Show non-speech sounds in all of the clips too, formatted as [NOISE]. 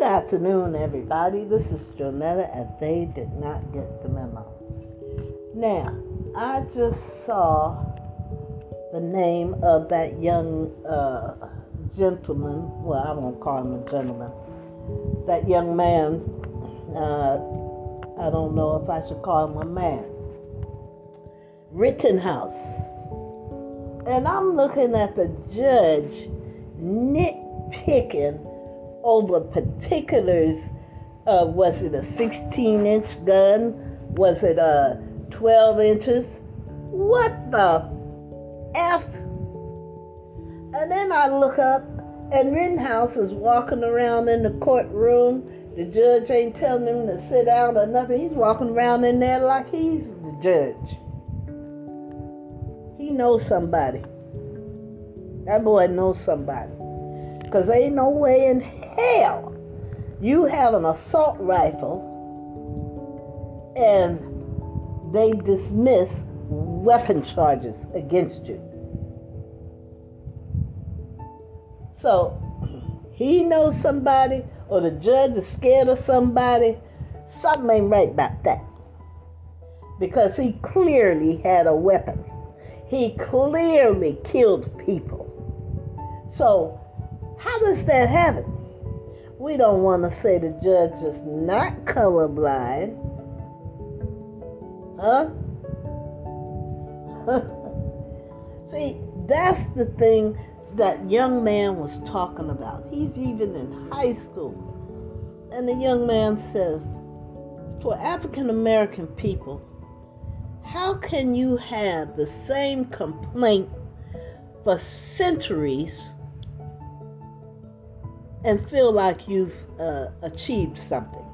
Good afternoon, everybody. This is Jonetta, and they did not get the memo. Now, I just saw the name of that young uh, gentleman. Well, I won't call him a gentleman. That young man. Uh, I don't know if I should call him a man. Rittenhouse. And I'm looking at the judge nitpicking over particulars. Was it a 16 inch gun? Was it a 12 inches? What the F? And then I look up, and Rittenhouse is walking around in the courtroom. The judge ain't telling him to sit down or nothing. He's walking around in there like he's the judge. He knows somebody. That boy knows somebody. Because ain't no way in hell you have an assault rifle and they dismiss weapon charges against you. So he knows somebody, or the judge is scared of somebody. Something ain't right about that. Because he clearly had a weapon. He clearly killed people. So, how does that happen? We don't want to say the judge is not colorblind. Huh? [LAUGHS] See, that's the thing that young man was talking about. He's even in high school. And the young man says, for African American people, how can you have the same complaint for centuries and feel like you've uh, achieved something?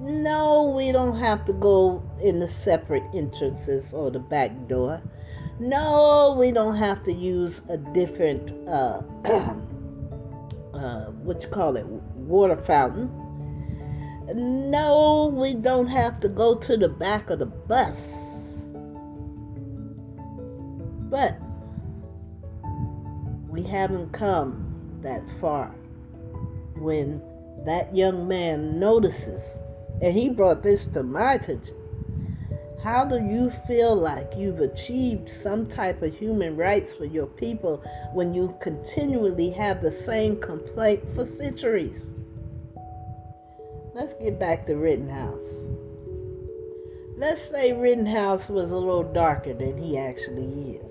No, we don't have to go in the separate entrances or the back door. No, we don't have to use a different, uh, [CLEARS THROAT] uh, what you call it, water fountain. No, we don't have to go to the back of the bus. But we haven't come that far when that young man notices, and he brought this to my attention how do you feel like you've achieved some type of human rights for your people when you continually have the same complaint for centuries? Let's get back to Rittenhouse. Let's say Rittenhouse was a little darker than he actually is.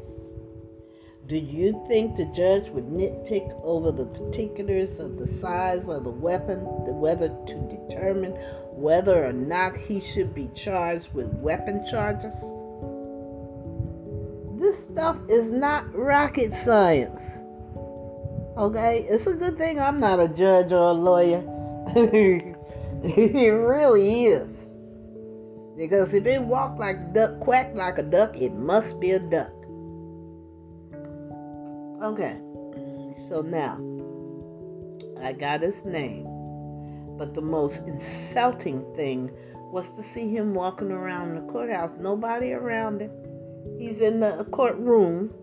Do you think the judge would nitpick over the particulars of the size of the weapon, the whether to determine whether or not he should be charged with weapon charges. This stuff is not rocket science. Okay? It's a good thing I'm not a judge or a lawyer. [LAUGHS] it really is. Because if it walked like a duck, quacked like a duck, it must be a duck. Okay. So now, I got his name. But the most insulting thing was to see him walking around the courthouse, nobody around him. He's in the courtroom.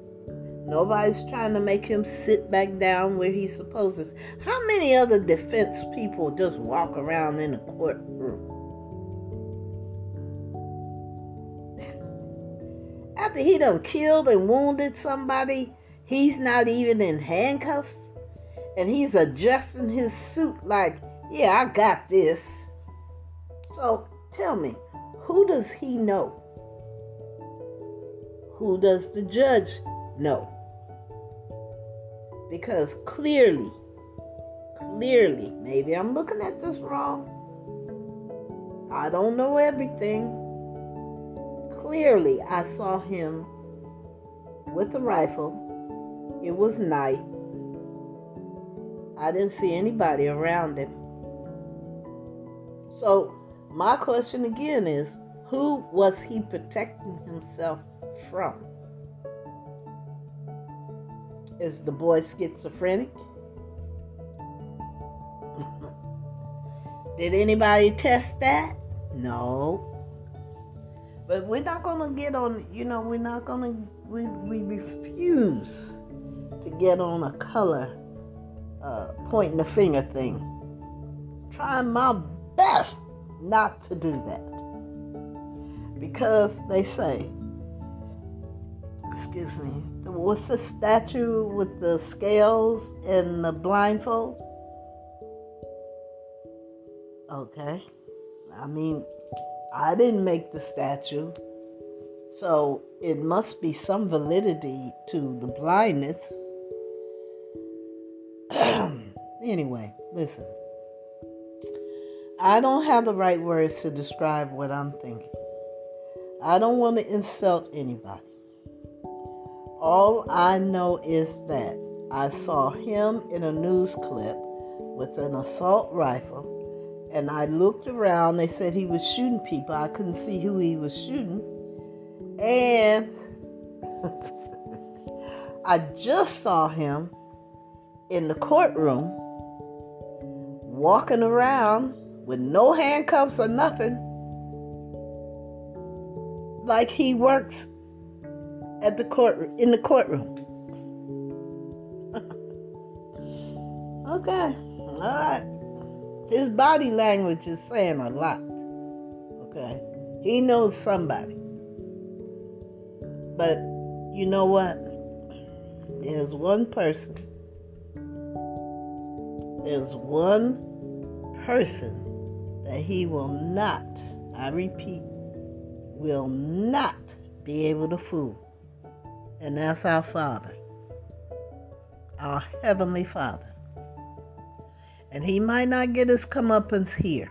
Nobody's trying to make him sit back down where he's supposed to. How many other defense people just walk around in the courtroom? [LAUGHS] After he done killed and wounded somebody, he's not even in handcuffs. And he's adjusting his suit like yeah, I got this. So tell me, who does he know? Who does the judge know? Because clearly, clearly, maybe I'm looking at this wrong. I don't know everything. Clearly, I saw him with a rifle. It was night. I didn't see anybody around him. So, my question again is who was he protecting himself from? Is the boy schizophrenic? [LAUGHS] Did anybody test that? No. But we're not going to get on, you know, we're not going to, we, we refuse to get on a color uh, pointing the finger thing. trying my best not to do that. Because they say, excuse me, what's the statue with the scales and the blindfold? Okay. I mean, I didn't make the statue. So it must be some validity to the blindness. [CLEARS THROAT] anyway, listen. I don't have the right words to describe what I'm thinking. I don't want to insult anybody. All I know is that I saw him in a news clip with an assault rifle, and I looked around. They said he was shooting people. I couldn't see who he was shooting. And [LAUGHS] I just saw him in the courtroom walking around with no handcuffs or nothing, like he works at the court in the courtroom. [LAUGHS] okay, all right. His body language is saying a lot. Okay, he knows somebody. But you know what? There's one person. There's one person that he will not, I repeat, will not be able to fool. And that's our Father, our Heavenly Father. And he might not get his comeuppance here,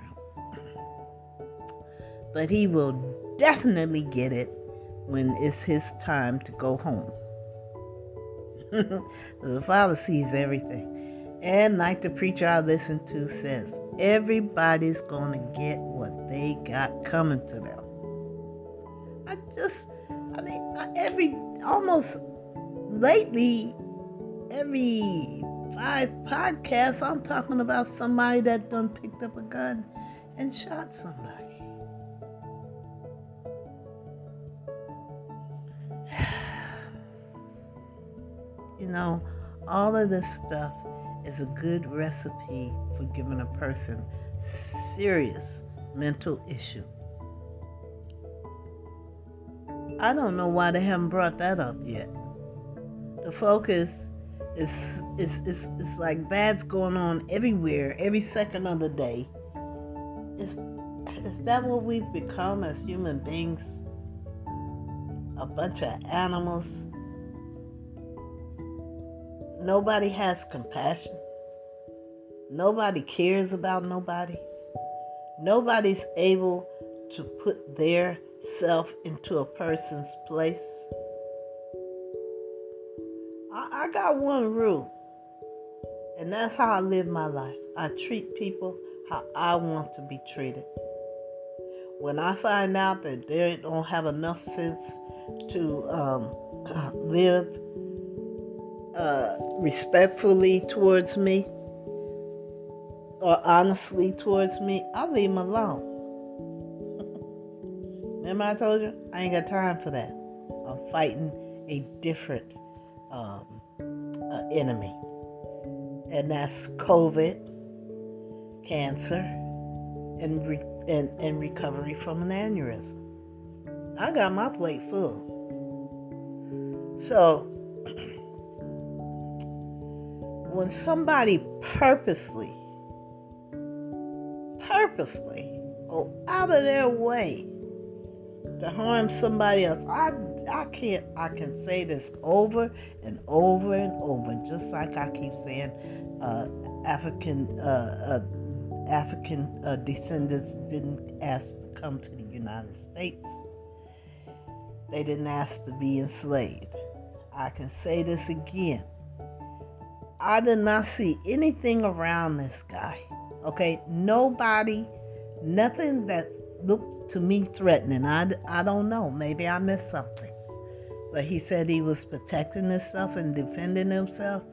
but he will definitely get it when it's his time to go home. [LAUGHS] the Father sees everything. And like the preacher I listen to says, everybody's going to get what they got coming to them. I just, I mean, every, almost lately, every five podcasts, I'm talking about somebody that done picked up a gun and shot somebody. [SIGHS] you know, all of this stuff is a good recipe for giving a person serious mental issue. I don't know why they haven't brought that up yet. The focus is is is, is like bad's going on everywhere, every second of the day. Is is that what we've become as human beings? A bunch of animals Nobody has compassion. Nobody cares about nobody. Nobody's able to put their self into a person's place. I, I got one rule, and that's how I live my life. I treat people how I want to be treated. When I find out that they don't have enough sense to um, [CLEARS THROAT] live uh, respectfully towards me or honestly towards me, I leave them alone. [LAUGHS] Remember, I told you I ain't got time for that. I'm fighting a different um, uh, enemy, and that's COVID, cancer, and, re- and and recovery from an aneurysm. I got my plate full. So when somebody purposely, purposely go out of their way to harm somebody else, I, I can't, I can say this over and over and over, just like I keep saying, uh, African, uh, uh, African uh, descendants didn't ask to come to the United States. They didn't ask to be enslaved. I can say this again. I did not see anything around this guy. Okay, nobody, nothing that looked to me threatening. I, I don't know. Maybe I missed something. But he said he was protecting himself and defending himself.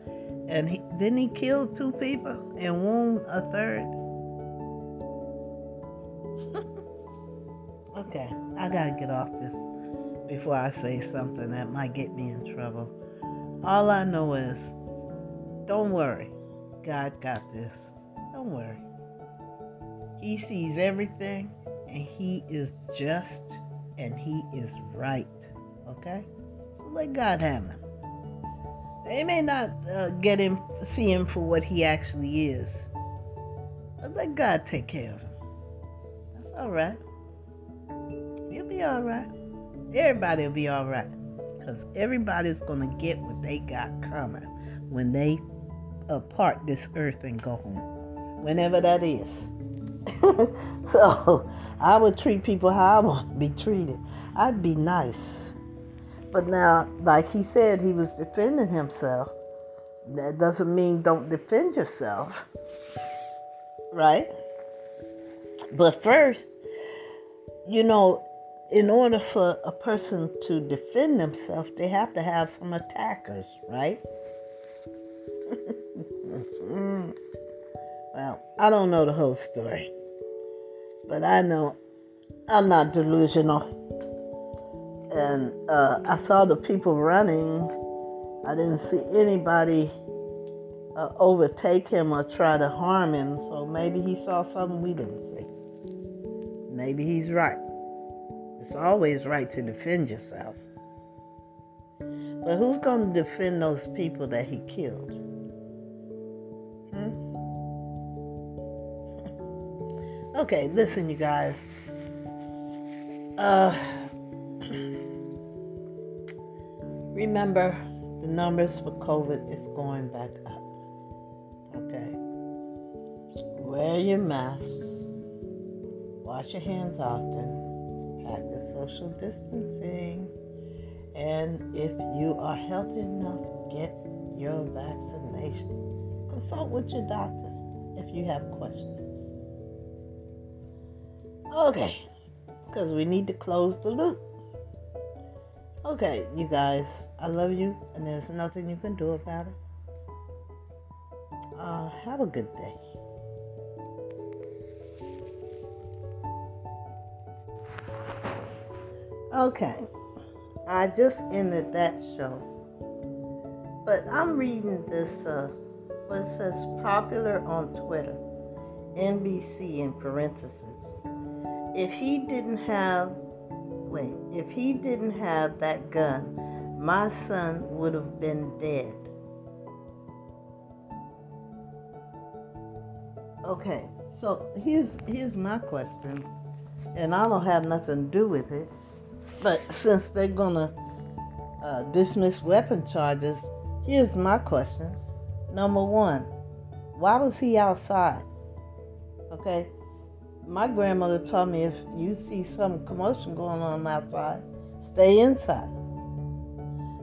And he, he kill two people and wound a third? [LAUGHS] okay, I gotta get off this before I say something that might get me in trouble. All I know is don't worry. God got this. Don't worry. He sees everything and he is just and he is right. Okay? So let God have him. They may not uh, get him, see him for what he actually is, but let God take care of him. That's all right. He'll be all right. Everybody will be all right. Because everybody's going to get what they got coming when they uh, part this earth and go home. Whenever that is. [LAUGHS] so I would treat people how I want to be treated. I'd be nice. But now, like he said, he was defending himself. That doesn't mean don't defend yourself. Right? But first, you know, in order for a person to defend themselves, they have to have some attackers, right? I don't know the whole story, but I know I'm not delusional. And uh, I saw the people running. I didn't see anybody uh, overtake him or try to harm him, so maybe he saw something we didn't see. Maybe he's right. It's always right to defend yourself. But who's going to defend those people that he killed? Okay, listen, you guys. Uh, remember, the numbers for COVID is going back up. Okay. Wear your masks. Wash your hands often practice social distancing. And if you are healthy enough, get your vaccination. Consult with your doctor if you have questions. Okay, because we need to close the loop. Okay, you guys, I love you, and there's nothing you can do about it. Uh, have a good day. Okay, I just ended that show, but I'm reading this. Uh, what says popular on Twitter, NBC in parentheses. If he didn't have, wait, if he didn't have that gun, my son would have been dead. Okay, so here's here's my question, and I don't have nothing to do with it. But since they're gonna uh, dismiss weapon charges, here's my questions. Number one, why was he outside? Okay, my grandmother told me if you see some commotion going on outside, stay inside.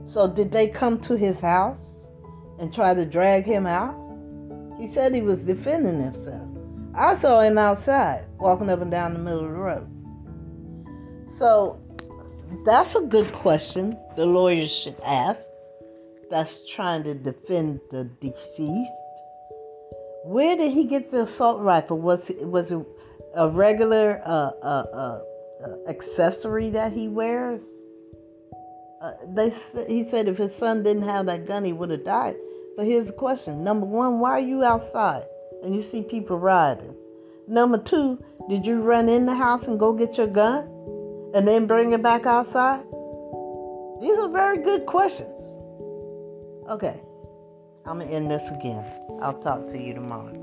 So did they come to his house and try to drag him out? He said he was defending himself. I saw him outside walking up and down the middle of the road. So that's a good question the lawyers should ask that's trying to defend the deceased. Where did he get the assault rifle? Was it, was it a regular uh, uh, uh, uh accessory that he wears? Uh, they he said if his son didn't have that gun, he would have died. But here's the question: Number one, why are you outside and you see people riding? Number two, did you run in the house and go get your gun? and then bring it back outside? These are very good questions. Okay, I'm to end this again. I'll talk to you tomorrow.